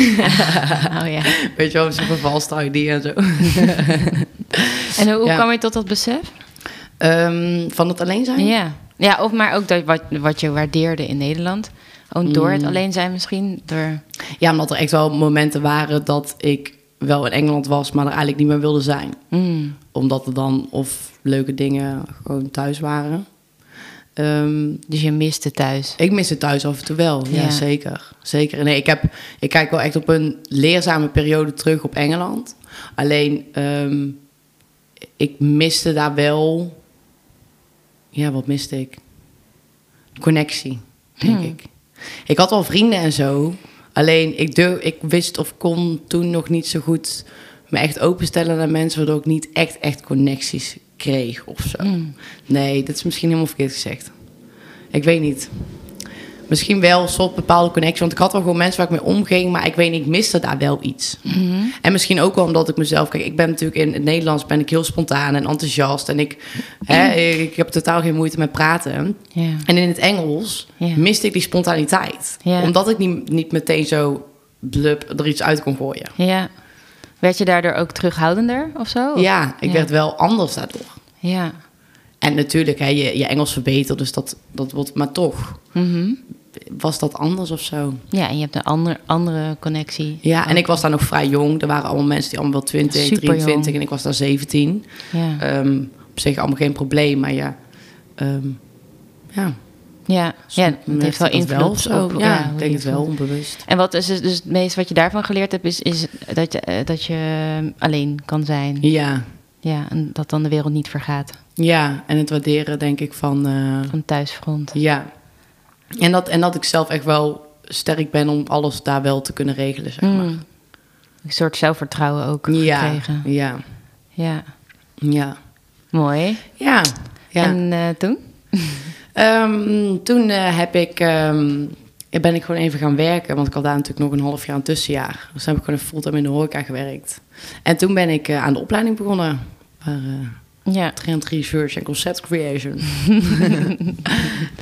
Oh ja. Weet je wel, super valse ID en zo. En hoe, hoe Ja. kwam je tot dat besef? Ehm, van het alleen zijn? Ja. Ja, of maar ook dat wat, wat je waardeerde in Nederland. Ook door het alleen zijn misschien. Door... Ja, omdat er echt wel momenten waren dat ik wel in Engeland was, maar er eigenlijk niet meer wilde zijn. Mm. Omdat er dan of leuke dingen gewoon thuis waren. Ehm, Dus je miste thuis. ik mis het thuis af en toe wel, ja, Ja. zeker. zeker. Nee, ik, heb, ik kijk wel echt op een leerzame periode terug op Engeland. Alleen, ehm, ik miste daar wel... Ja, wat miste ik? Connectie, denk Hmm. ik. Ik had wel vrienden en zo. Alleen, ik, durf, ik wist of kon toen nog niet zo goed me echt openstellen naar mensen... waardoor ik niet echt, echt connecties kreeg of zo. Mm. Nee, dat is misschien helemaal verkeerd gezegd. Ik weet niet. Misschien wel een soort bepaalde connectie. Want ik had wel gewoon mensen waar ik mee omging. Maar ik weet niet, ik miste daar wel iets. Mhm. En misschien ook wel omdat ik mezelf... Kijk, ik ben natuurlijk in het Nederlands ben ik heel spontaan en enthousiast. En ik, hè, ik heb totaal geen moeite met praten. En in het Engels miste ik die spontaniteit. Omdat ik niet, niet meteen zo blub er iets uit kon gooien. ja. Werd je daardoor ook terughoudender of zo? Of- Ja, ik Ja. werd wel anders daardoor. Ja. En natuurlijk, hè, je, je Engels verbetert, dus dat, dat wordt... Maar toch, Mhm. was dat anders of zo? Ja, en je hebt een ander, andere connectie. Ja, en ik was daar nog vrij jong. Er waren allemaal mensen die allemaal wel 20, Superjong. 23 en ik was daar 17. Ja. Ehm, op zich allemaal geen probleem, maar ja. ehm, ja, ja. ja, het heeft wel invloed op- Ja, hoe ik denk het wel, onbewust. En wat is dus dus het meest wat je daarvan geleerd hebt, is, is dat, je, eh, dat je alleen kan zijn. Ja, Ja, en dat dan de wereld niet vergaat ja, en het waarderen denk ik van... eh, van thuisfront. ja, en dat, en dat ik zelf echt wel sterk ben om alles daar wel te kunnen regelen, zeg maar. Mm. Een soort zelfvertrouwen ook Ja, gekregen. ja, Ja, ja. mooi. Ja, ja. En eh, toen? Ehm, toen eh, heb ik, ehm, ben ik gewoon even gaan werken, want ik had daar natuurlijk nog een half jaar een tussenjaar. Dus heb ik gewoon fulltime in de horeca gewerkt. En toen ben ik eh, aan de opleiding begonnen. Eh, Ja. Trend Research en Concept Creation.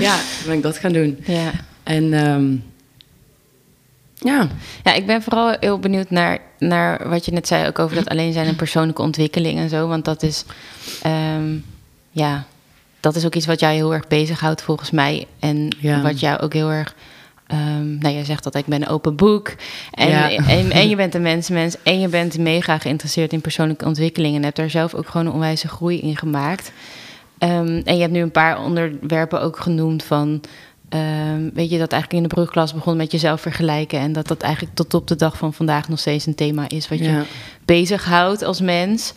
ja, toen ben ik dat gaan doen. ja. En ehm, ja, Ja, ik ben vooral heel benieuwd naar, naar wat je net zei, ook over dat alleen zijn en persoonlijke ontwikkeling en zo. Want dat is, ja, dat is ook iets wat jij heel erg bezighoudt volgens mij. En Ja. wat jou ook heel erg, ehm, nou, jij zegt dat ik ben een open boek. En, Ja. en, en je bent een mensenmens en je bent mega geïnteresseerd in persoonlijke ontwikkeling. En hebt daar zelf ook gewoon een onwijze groei in gemaakt. Ehm, en je hebt nu een paar onderwerpen ook genoemd van... ehm, weet je, dat eigenlijk in de brugklas begon met jezelf vergelijken... en dat dat eigenlijk tot op de dag van vandaag nog steeds een thema is... wat je ja, bezighoudt als mens.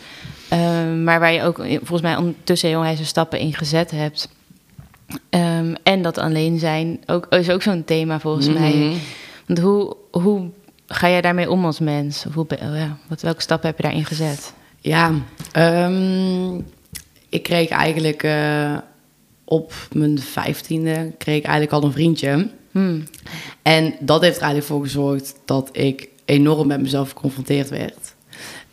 Ehm, maar waar je ook volgens mij ondertussen heel stappen in gezet hebt. Ehm, en dat alleen zijn ook, is ook zo'n thema volgens mij. Mhm. Want hoe, hoe ga jij daarmee om als mens? Of hoe, oh ja, wat, welke stappen heb je daarin gezet? Ja, ehm, ik kreeg eigenlijk eh, op mijn vijftiende kreeg ik eigenlijk al een vriendje. Hmm. En dat heeft er eigenlijk voor gezorgd dat ik enorm met mezelf geconfronteerd werd.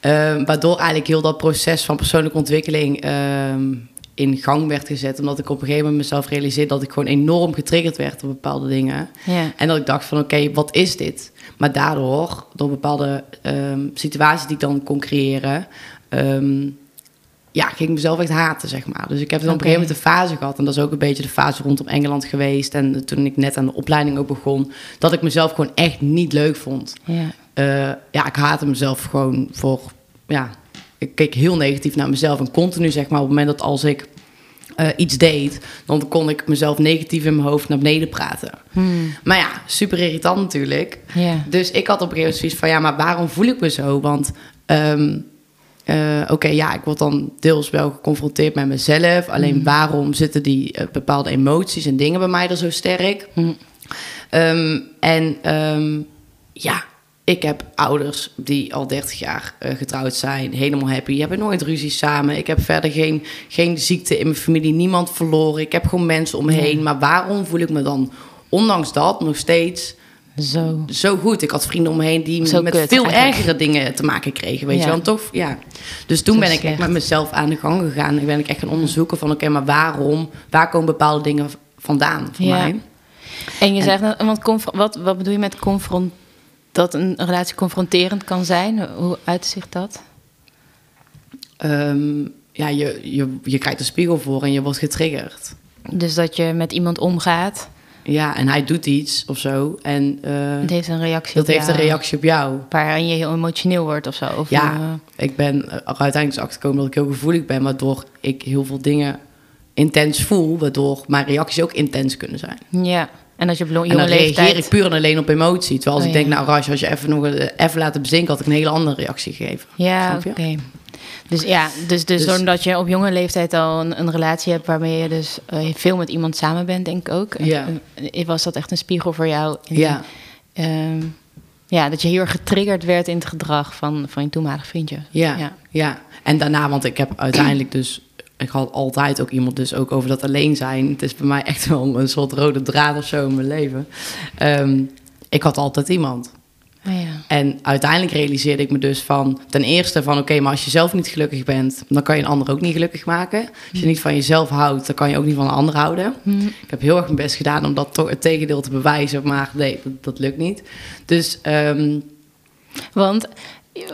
Ehm, waardoor eigenlijk heel dat proces van persoonlijke ontwikkeling ehm, in gang werd gezet. Omdat ik op een gegeven moment mezelf realiseerde dat ik gewoon enorm getriggerd werd op bepaalde dingen. Ja. En dat ik dacht van oké, wat is dit? Maar daardoor, door bepaalde ehm, situaties die ik dan kon creëren, ja, ging ik mezelf echt haten, zeg maar. Dus ik heb dan op een gegeven moment een fase gehad. En dat is ook een beetje de fase rondom Engeland geweest. En toen ik net aan de opleiding ook begon, dat ik mezelf gewoon echt niet leuk vond. Ja. Eh, ja, ik haatte mezelf gewoon voor, ja, ik keek heel negatief naar mezelf. En continu, zeg maar, op het moment dat als ik eh, iets deed, dan kon ik mezelf negatief in mijn hoofd naar beneden praten. Hmm. Maar ja, super irritant natuurlijk. Dus ik had op een gegeven moment zoiets van, ja, maar waarom voel ik me zo? Want, ehm, eh, oké, ja, ik word dan deels wel geconfronteerd met mezelf. Alleen waarom zitten die bepaalde emoties en dingen bij mij er zo sterk? Hm. Ehm, en ehm, ja, ik heb ouders die al 30 jaar eh, getrouwd zijn, helemaal happy, hebben nooit ruzie samen. Ik heb verder geen, geen ziekte in mijn familie, niemand verloren. Ik heb gewoon mensen om me heen. Maar waarom voel ik me dan, ondanks dat, nog steeds Zo. zo goed? Ik had vrienden om me heen die Zo met kut, veel eigenlijk. ergere dingen te maken kregen, weet Ja. je wel. Toch, ja. Dus toen Zo ben ik echt met mezelf aan de gang gegaan. En ben ik echt gaan onderzoeken van, oké, maar waarom? Waar komen bepaalde dingen vandaan voor Ja. mij? En je zegt, want wat, wat bedoel je met confront, dat een relatie confronterend kan zijn? Hoe uitzicht dat? Ehm, ja, je, je, je krijgt een spiegel voor en je wordt getriggerd. Dus dat je met iemand omgaat, Ja, en hij doet iets of zo. En eh, het heeft een reactie dat op heeft jou, een reactie op jou. Waarin je heel emotioneel wordt of zo. Of Ja, eh, ik ben er uiteindelijk dus achtergekomen dat ik heel gevoelig ben, waardoor ik heel veel dingen intens voel, waardoor mijn reacties ook intens kunnen zijn. ja. En dat je op En jonge dan reageer leeftijd... ik puur en alleen op emotie. Terwijl als Oh, ik denk, nou Raj, als je even nog een- even laten bezinken, had ik een hele andere reactie gegeven. Ja, oké. Dus ja, dus, dus, Dus- doordat je op jonge leeftijd al een, een relatie hebt waarmee je dus eh, veel met iemand samen bent, denk ik ook. Ja. en was dat echt een spiegel voor jou? in- Ja, ehm, ja, dat je heel erg getriggerd werd in het gedrag van, van je toenmalig vriendje. ja, Ja. ja, En daarna, want ik heb uiteindelijk dus... Ik had altijd ook iemand dus ook over dat alleen zijn. Het is bij mij echt wel een soort rode draad of zo in mijn leven. Ehm, ik had altijd iemand. Oh ja. En uiteindelijk realiseerde ik me dus van... Ten eerste van, oké, maar als je zelf niet gelukkig bent... dan kan je een ander ook niet gelukkig maken. Als je niet van jezelf houdt, dan kan je ook niet van een ander houden. Hm. Ik heb heel erg mijn best gedaan om dat toch het tegendeel te bewijzen. Maar nee, dat, dat lukt niet. Dus ehm, Want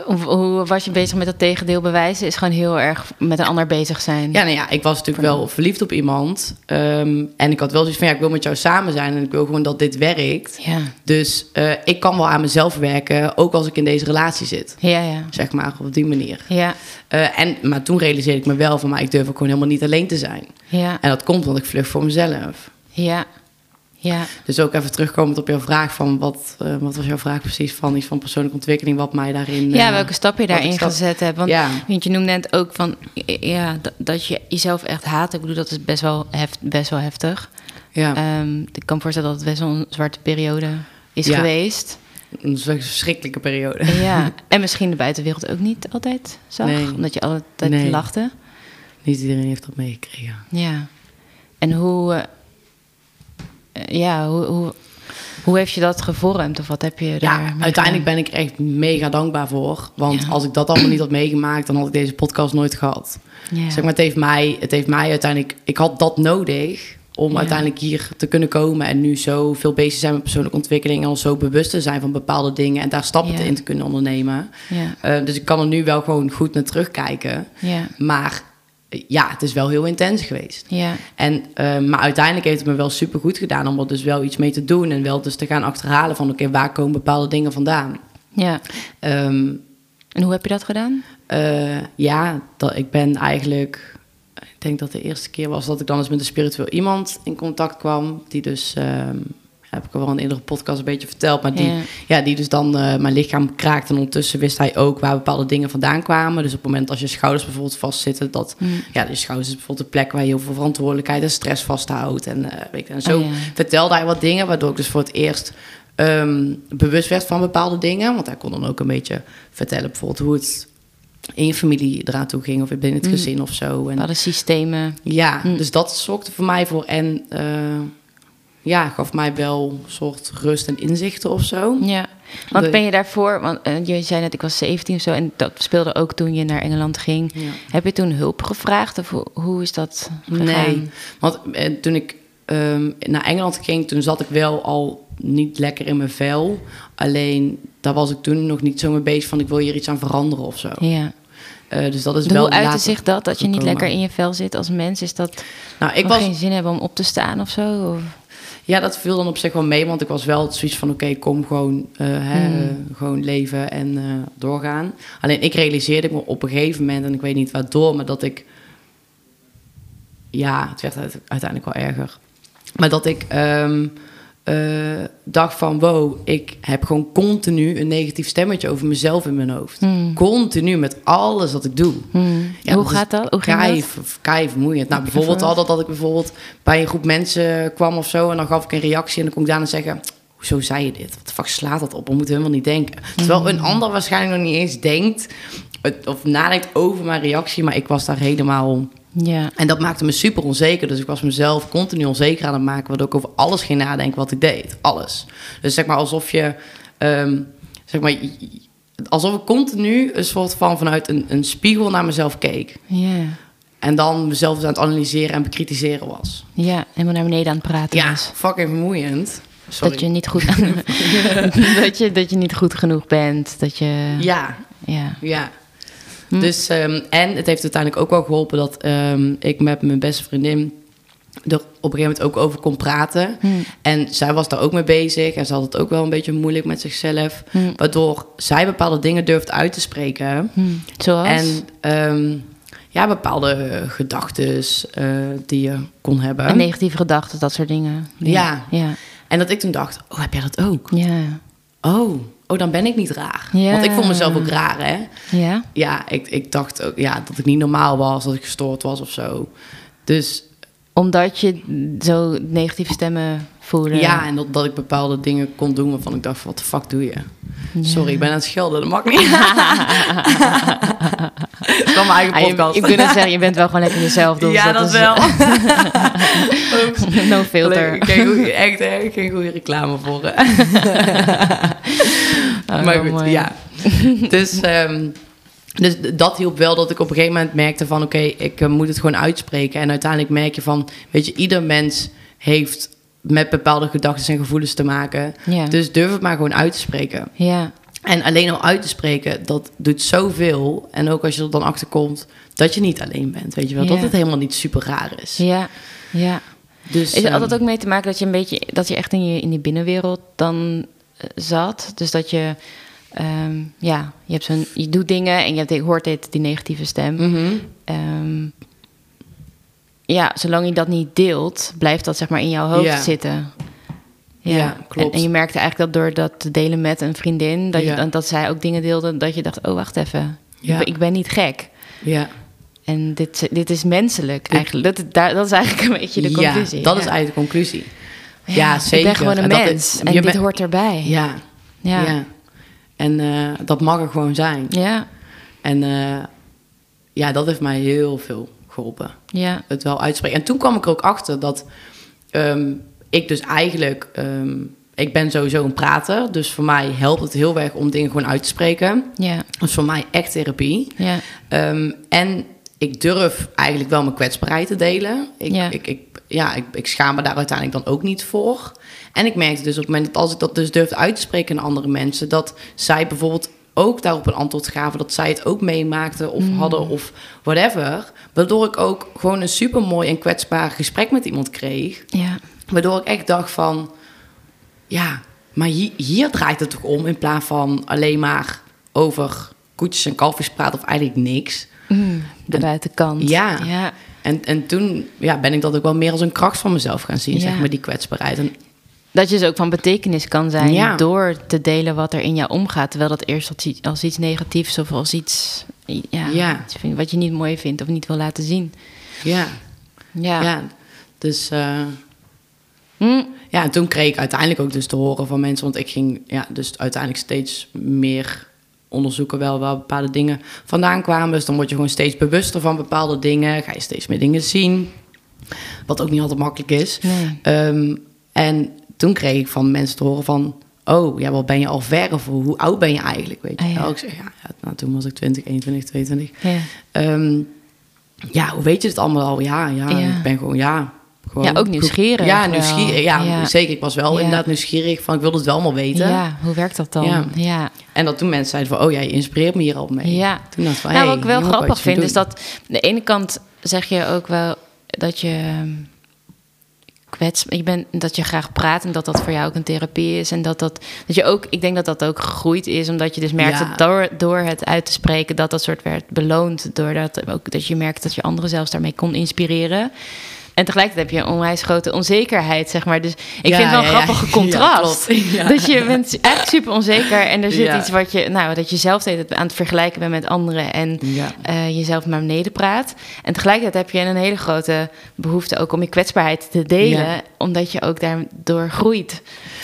hoe, was je bezig met dat tegendeel bewijzen? Is gewoon heel erg met een ander bezig zijn. ja, nou ja, ik was natuurlijk wel verliefd op iemand. Ehm, en ik had wel zoiets van, ja, ik wil met jou samen zijn... en ik wil gewoon dat dit werkt. Ja, Dus eh, ik kan wel aan mezelf werken, ook als ik in deze relatie zit. ja, ja. Zeg maar, op die manier. Ja, Eh, en, maar toen realiseerde ik me wel van, maar ik durf ook gewoon helemaal niet alleen te zijn. ja, En dat komt omdat ik vlucht voor mezelf. ja, ja. Dus ook even terugkomend op jouw vraag van wat, eh, wat was jouw vraag precies van iets van persoonlijke ontwikkeling, wat mij daarin. Ja, eh, welke stap je daarin stap- gezet hebt. Want, Ja. want je noemde net ook van ja, dat, dat je jezelf echt haat. Ik bedoel, dat is best wel, heft, best wel heftig. Ja, Ehm, ik kan me voorstellen dat het best wel een zwarte periode is Ja. geweest. een verschrikkelijke periode. Ja, en misschien de buitenwereld ook niet altijd zag. Nee. Omdat je altijd Nee. lachte. Niet iedereen heeft dat meegekregen. Ja. En hoe, eh, ja, hoe, hoe, hoe heeft je dat gevormd? Of wat heb je daar Ja, uiteindelijk ben ik echt mega dankbaar voor. Want Ja. als ik dat allemaal niet had meegemaakt, dan had ik deze podcast nooit gehad. Ja. Zeg maar, het heeft mij, het heeft mij uiteindelijk, ik had dat nodig om Ja. uiteindelijk hier te kunnen komen en nu zo veel bezig zijn met persoonlijke ontwikkeling en al zo bewust te zijn van bepaalde dingen en daar stappen Ja. in te kunnen ondernemen. ja, Eh, dus ik kan er nu wel gewoon goed naar terugkijken. ja, Maar ja, het is wel heel intens geweest. ja, En, eh, maar uiteindelijk heeft het me wel super goed gedaan om er dus wel iets mee te doen. En wel dus te gaan achterhalen van oké, waar komen bepaalde dingen vandaan? ja. Ehm, En hoe heb je dat gedaan? eh, ja, dat, ik ben eigenlijk... Ik denk dat de eerste keer was dat ik dan eens met een spiritueel iemand in contact kwam. Die dus, ehm, heb ik al wel in een eerdere podcast een beetje verteld. Maar die, Ja. ja. die dus dan eh, mijn lichaam kraakt. En ondertussen wist hij ook waar bepaalde dingen vandaan kwamen. Dus op het moment als je schouders bijvoorbeeld vastzitten. Dat, Hm. ja, de schouders is bijvoorbeeld de plek waar je heel veel verantwoordelijkheid en stress vasthoudt. En, eh, weet je, en zo Oh, ja. vertelde hij wat dingen, waardoor ik dus voor het eerst ehm, bewust werd van bepaalde dingen. Want hij kon dan ook een beetje vertellen bijvoorbeeld hoe het in je familie eraan toe ging of binnen het Mm. gezin of zo. En, Bepaalde systemen. ja, Mm. dus dat zorgde voor mij voor en eh, ja, gaf mij wel een soort rust en inzichten of zo. Ja, want De- ben je daarvoor, want eh, je zei net ik was 17 of zo en dat speelde ook toen je naar Engeland ging. Ja. Heb je toen hulp gevraagd of hoe, hoe is dat gegaan? Nee, want eh, toen ik ehm, naar Engeland ging, toen zat ik wel al niet lekker in mijn vel. Alleen daar was ik toen nog niet zo mee bezig van ik wil hier iets aan veranderen of zo. Ja, Eh, dus dat is wel Hoe uitte zich dat, dat je niet lekker in je vel zit als mens? Is dat Nou, ik ik was, geen zin hebben om op te staan of zo? Of? Ja, dat viel dan op zich wel mee, want ik was wel zoiets van, oké, kom gewoon, eh, hè, Hmm. gewoon leven en eh, doorgaan. Alleen ik realiseerde me op een gegeven moment, en ik weet niet waardoor, maar dat ik, ja, het werd uite- uiteindelijk wel erger. Maar dat ik ehm, eh, dacht van, wow, ik heb gewoon continu een negatief stemmetje over mezelf in mijn hoofd. Hmm. Continu met alles wat ik doe. Hmm. Ja, Hoe gaat dat? Hoe kei, kei vermoeiend. Nou, bijvoorbeeld altijd dat ik bijvoorbeeld bij een groep mensen kwam of zo... en dan gaf ik een reactie en dan kon ik daarna zeggen... hoezo zei je dit? Wat de fuck slaat dat op? We moeten helemaal niet denken. Terwijl een ander waarschijnlijk nog niet eens denkt... het- of nadenkt over mijn reactie, maar ik was daar helemaal... Ja. En dat maakte me super onzeker. Dus ik was mezelf continu onzeker aan het maken... waardoor ik over alles ging nadenken wat ik deed. Alles. Dus zeg maar alsof je... ehm, zeg maar, alsof ik continu een soort van vanuit een, een spiegel naar mezelf keek. Ja. En dan mezelf aan het analyseren en bekritiseren was. ja, helemaal naar beneden aan het praten Ja, was. fucking vermoeiend. Sorry. Dat je niet goed dat, je, dat je niet goed genoeg bent. Dat je. Ja, ja. ja. Hm. Dus, ehm, en het heeft uiteindelijk ook wel geholpen dat ehm, ik met mijn beste vriendin er op een gegeven moment ook over kon praten. Hm. En zij was daar ook mee bezig en ze had het ook wel een beetje moeilijk met zichzelf. Hm. Waardoor zij bepaalde dingen durft uit te spreken. Zoals? En ehm, ja, bepaalde gedachten die je kon hebben. En negatieve gedachten, dat soort dingen. Ja. Ja. En dat ik toen dacht, oh, heb jij dat ook? Ja. Oh, oh dan ben ik niet raar. Ja. Want ik vond mezelf ook raar, hè? Ja. Ja, ik, ik dacht ook ja, dat ik niet normaal was, dat ik gestoord was of zo. Dus Omdat je zo negatieve stemmen voelde. ja, en dat, dat ik bepaalde dingen kon doen waarvan ik dacht, wat de fuck doe je? Ja. Sorry, ik ben aan het schelden, dat mag niet. Wel mijn eigen Ah, je- podcast. ik wil zeggen, je bent wel gewoon lekker jezelf. Dus ja, dat, is, wel. No filter. Leuk, geen goeie- echt, hè, geen goede reclame voor. Oh, maar goed, mooi. ja. Dus, ehm, dus dat hielp wel dat ik op een gegeven moment merkte van... oké, ik eh, moet het gewoon uitspreken. En uiteindelijk merk je van... weet je, ieder mens heeft met bepaalde gedachten en gevoelens te maken. Dus durf het maar gewoon uit te spreken. ja. En alleen al uit te spreken, dat doet zoveel. En ook als je er dan achter komt dat je niet alleen bent, weet je wel. Dat het helemaal niet super raar is. Ja. Ja. Dus, Is er ehm, altijd ook mee te maken dat je een beetje dat je echt in je in die binnenwereld dan zat? Dus dat je ehm, ja, je hebt zo'n je doet dingen en je, hebt, je hoort dit die negatieve stem. mhm. Ehm, ja, zolang je dat niet deelt, blijft dat zeg maar in jouw hoofd Ja. zitten. Ja, klopt. En, en je merkte eigenlijk dat door dat te delen met een vriendin, dat, je, Ja. dat zij ook dingen deelde, dat je dacht, oh wacht even, Ja. ik, ben, niet gek. Ja. En dit, dit is menselijk eigenlijk. Dat, dat is eigenlijk een beetje de conclusie. Ja, dat is Ja. eigenlijk de conclusie. Ja, Ja, Ik zeker. ben gewoon een En mens is- en dit hoort erbij. Ja, Ja. ja. En eh, dat mag er gewoon zijn. Ja. En eh, ja, dat heeft mij heel veel geholpen. Ja. Het wel uitspreken. En toen kwam ik er ook achter dat ehm, ik dus eigenlijk... ehm, ik ben sowieso een prater, dus voor mij helpt het heel erg om dingen gewoon uit te spreken. Ja. Dat is voor mij echt therapie. Ja. Ehm, en ik durf eigenlijk wel mijn kwetsbaarheid te delen. Ik, Ja. ik, ik, ja, ik, ik schaam me daar uiteindelijk dan ook niet voor. En ik merkte dus op het moment dat als ik dat dus durfde uit te spreken aan andere mensen, dat zij bijvoorbeeld ook daarop een antwoord gaven, dat zij het ook meemaakten of hadden of whatever. Waardoor ik ook gewoon een super mooi en kwetsbaar gesprek met iemand kreeg. Ja. Waardoor ik echt dacht van, ja, maar hier, hier draait het toch om in plaats van alleen maar over koetjes en kalfjes praten of eigenlijk niks. Mm, de En- buitenkant. Ja. ja. En, en toen ja, ben ik dat ook wel meer als een kracht van mezelf gaan zien, Ja. zeg maar, die kwetsbaarheid. En, Dat je dus ook van betekenis kan zijn Ja. door te delen wat er in jou omgaat. Terwijl dat eerst als iets, als iets negatiefs of als iets ja, wat je niet mooi vindt of niet wil laten zien. ja, Ja. ja. Dus eh, Hm, ja, en toen kreeg ik uiteindelijk ook dus te horen van mensen, want ik ging ja, dus uiteindelijk steeds meer onderzoeken wel waar bepaalde dingen vandaan kwamen. Dus dan word je gewoon steeds bewuster van bepaalde dingen, ga je steeds meer dingen zien, wat ook niet altijd makkelijk is. nee. Ehm, en toen kreeg ik van mensen te horen van... oh, ja, wat ben je al ver? Of hoe oud ben je eigenlijk? Weet je? Ah, ja. Ik zeg, ja, nou, toen was ik 20, 21, 22. Ja. Ehm, ja, hoe weet je het allemaal al? Ja, ja, Ja. ik ben gewoon, ja, gewoon... Ja, ook nieuwsgierig Ja, nieuwsgierig. Ja, Ja. zeker. Ik was wel Ja. inderdaad nieuwsgierig van, ik wilde het wel allemaal weten. Ja, hoe werkt dat dan? Ja. ja. En dat toen mensen zeiden van, oh jij inspireert me hier al mee. Ja. Toen ik van, Nou, hey, wat ik wel grappig vind, is dat aan de ene kant zeg je ook wel dat je ehm, kwets, je bent, dat je graag praat en dat dat voor jou ook een therapie is. En dat dat, dat je ook, ik denk dat dat ook gegroeid is, omdat je dus merkt dat door, door het uit te spreken, dat dat soort werd beloond. Doordat ook dat je merkt dat je anderen zelfs daarmee kon inspireren. En tegelijkertijd heb je een onwijs grote onzekerheid, zeg maar. Dus ik Ja, vind het wel een ja. contrast. Dat je bent echt super onzeker en er zit iets wat je, nou, dat je zelf tijd aan het vergelijken bent met anderen en eh, jezelf naar beneden praat. En tegelijkertijd heb je een hele grote behoefte ook om je kwetsbaarheid te delen, omdat je ook daardoor groeit.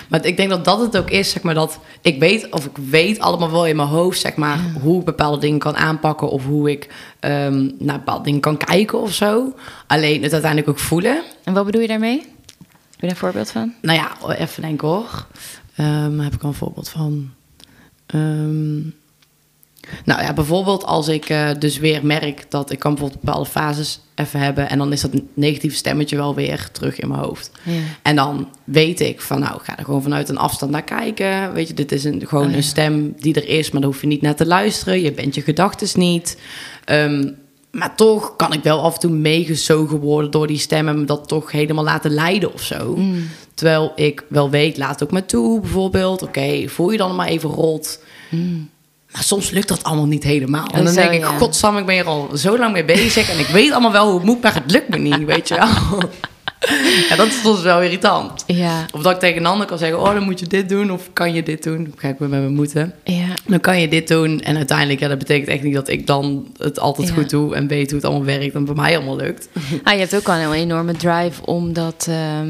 Maar ik denk dat dat het ook is, zeg maar, dat ik weet, of ik weet allemaal wel in mijn hoofd, zeg maar, hoe ik bepaalde dingen kan aanpakken of hoe ik ehm, naar bepaalde dingen kan kijken of zo. Alleen het uiteindelijk ook voelen. En wat bedoel je daarmee? Heb je daar een voorbeeld van? Nou ja, even denken hoor. Ehm, heb ik al een voorbeeld van? Ehm, nou ja, bijvoorbeeld als ik eh, dus weer merk dat ik kan bijvoorbeeld bepaalde fases even hebben en dan is dat negatieve stemmetje wel weer terug in mijn hoofd. Ja. En dan weet ik van, nou, ik ga er gewoon vanuit een afstand naar kijken. Weet je, dit is een, gewoon Oh, ja. een stem die er is, maar daar hoef je niet naar te luisteren. Je bent je gedachten niet. Ehm, maar toch kan ik wel af en toe meegezogen worden door die stem en me dat toch helemaal laten leiden of zo. Mm. Terwijl ik wel weet, laat ook maar toe, bijvoorbeeld. Oké, voel je dan maar even rot. Maar soms lukt dat allemaal niet helemaal. En dan denk ik, ja. godsam, ik ben hier al zo lang mee bezig. En ik weet allemaal wel hoe het moet, maar het lukt me niet, weet je wel. ja, dat is soms wel irritant. Ja, Of dat ik tegen een ander kan zeggen, oh, dan moet je dit doen. Of kan je dit doen? Dan ga ik met mijn moeten. ja. Dan kan je dit doen. En uiteindelijk, ja, dat betekent echt niet dat ik dan het altijd Ja. goed doe. En weet hoe het allemaal werkt. En bij mij allemaal lukt. Ah, je hebt ook wel een enorme drive omdat, ehm,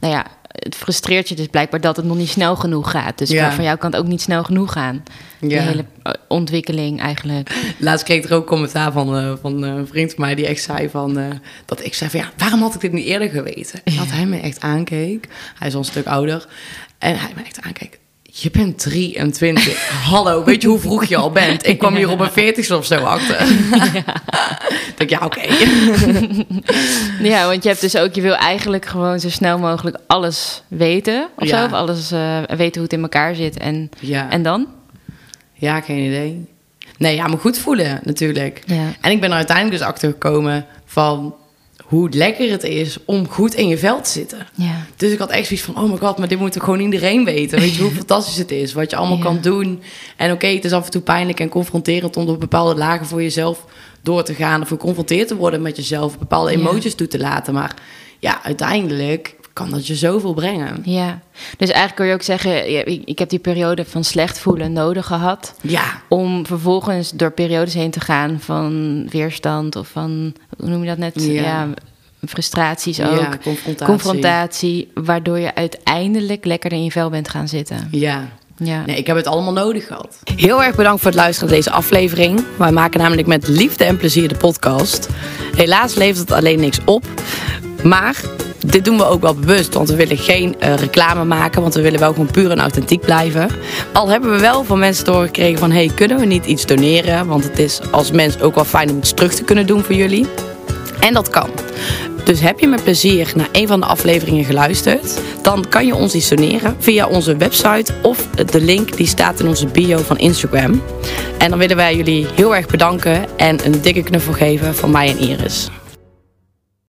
nou ja, het frustreert je dus blijkbaar dat het nog niet snel genoeg gaat. Dus Ja. van jou kan het ook niet snel genoeg gaan. De hele eh, ontwikkeling eigenlijk. Laatst kreeg ik er ook commentaar van, eh, van eh, een vriend van mij die echt zei van... dat ik zei van ja, waarom had ik dit niet eerder geweten? En dat hij me echt aankeek. Hij is al een stuk ouder. En hij me echt aankeek. Je bent 23. Hallo, weet je hoe vroeg je al bent? Ik kwam hier op mijn 40 of zo achter. Ik denk, ja, oké. Ja, want je hebt dus ook, je wil eigenlijk gewoon zo snel mogelijk alles weten. Of Ja. zo, of alles eh, weten hoe het in elkaar zit. En, Ja. en dan? ja, geen idee. Nee, ja, me goed voelen natuurlijk. Ja. En ik ben er uiteindelijk dus achter gekomen van hoe lekker het is om goed in je vel te zitten. Ja. Dus ik had echt zoiets van, oh my god, maar dit moet toch gewoon iedereen weten. Weet je hoe fantastisch het is, wat je allemaal Ja. kan doen. En oké, het is af en toe pijnlijk en confronterend om door bepaalde lagen voor jezelf door te gaan. Of geconfronteerd te worden met jezelf, bepaalde Ja. emoties toe te laten. Maar ja, uiteindelijk kan dat je zoveel brengen. ja. Dus eigenlijk kun je ook zeggen, ik ik heb die periode van slecht voelen nodig gehad. Ja, Om vervolgens door periodes heen te gaan van weerstand of van, hoe noem je dat net? Ja. Ja, frustraties ook. ja confrontatie. Confrontatie, waardoor je uiteindelijk lekkerder in je vel bent gaan zitten. Ja, Ja. Nee, ik heb het allemaal nodig gehad. Heel erg bedankt voor het luisteren naar deze aflevering. Wij maken namelijk met liefde en plezier de podcast. Helaas levert het alleen niks op. Maar dit doen we ook wel bewust, want we willen geen eh, reclame maken. Want we willen wel gewoon puur en authentiek blijven. Al hebben we wel van mensen doorgekregen van... hey, kunnen we niet iets doneren? Want het is als mens ook wel fijn om iets terug te kunnen doen voor jullie. En dat kan. Dus heb je met plezier naar een van de afleveringen geluisterd, dan kan je ons iets doneren via onze website of de link die staat in onze bio van Instagram. En dan willen wij jullie heel erg bedanken en een dikke knuffel geven van mij en Iris.